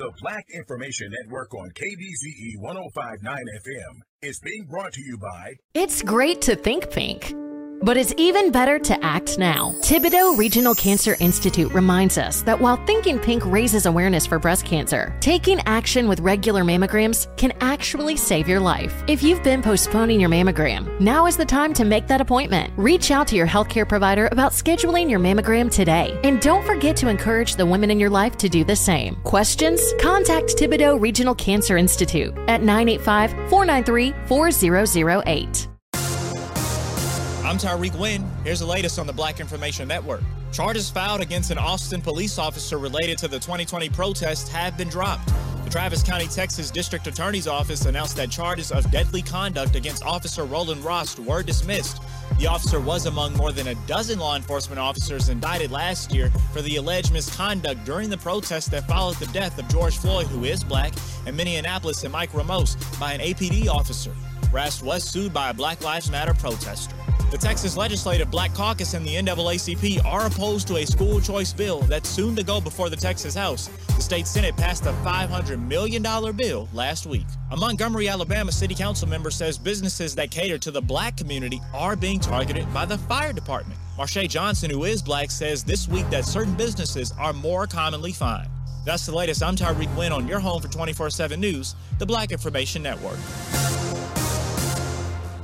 The Black Information Network on KBZE 1059 FM is being brought to you by It's great to think pink. But it's even better to act now. Thibodaux Regional Cancer Institute reminds us that while thinking pink raises awareness for breast cancer, taking action with regular mammograms can actually save your life. If you've been postponing your mammogram, now is the time to make that appointment. Reach out to your healthcare provider about scheduling your mammogram today. And don't forget to encourage the women in your life to do the same. Questions? Contact Thibodaux Regional Cancer Institute at 985 493 4008. I'm Tyreek Wynn. Here's the latest on the Black Information Network. Charges filed against an Austin police officer related to the 2020 protests have been dropped. The Travis County, Texas District Attorney's Office announced that charges of deadly conduct against Officer Rolan Rast were dismissed. The officer was among more than a dozen law enforcement officers indicted last year for the alleged misconduct during the protest that followed the death of George Floyd, who is black, in Minneapolis and Mike Ramos by an APD officer. Rast was sued by a Black Lives Matter protester. The Texas Legislative Black Caucus and the NAACP are opposed to a school choice bill that's soon to go before the Texas House. The state Senate passed a $500 million bill last week. A Montgomery, Alabama city council member says businesses that cater to the black community are being targeted by the fire department. Marche Johnson, who is black, says this week that certain businesses are more commonly fined. That's the latest. I'm Tyreek Wynn on your home for 24 7 News, the Black Information Network.